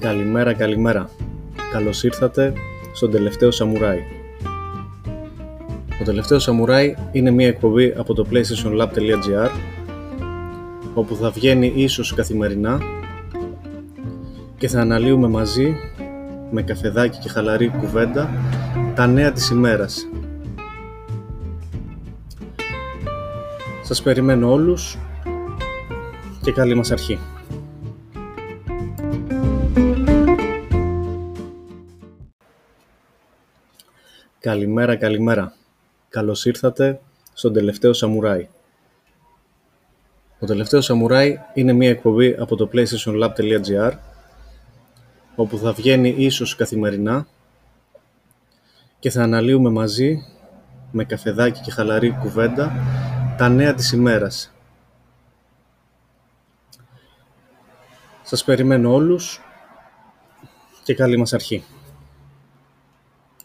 Καλημέρα, καλημέρα. Καλώς ήρθατε στον τελευταίο Σαμουράι. Ο τελευταίος Σαμουράι είναι μια εκπομπή από το PlayStationLab.gr όπου θα βγαίνει ίσως καθημερινά και θα αναλύουμε μαζί με καφεδάκι και χαλαρή κουβέντα τα νέα της ημέρας. Σας περιμένω όλους και καλή μας αρχή. Καλημέρα, καλημέρα. Καλώς ήρθατε στον τελευταίο Σαμουράι. Ο τελευταίο Σαμουράι είναι μια εκπομπή από το PlayStationLab.gr όπου θα βγαίνει ίσως καθημερινά και θα αναλύουμε μαζί με καφεδάκι και χαλαρή κουβέντα τα νέα της ημέρας. Σας περιμένω όλους και καλή μας αρχή.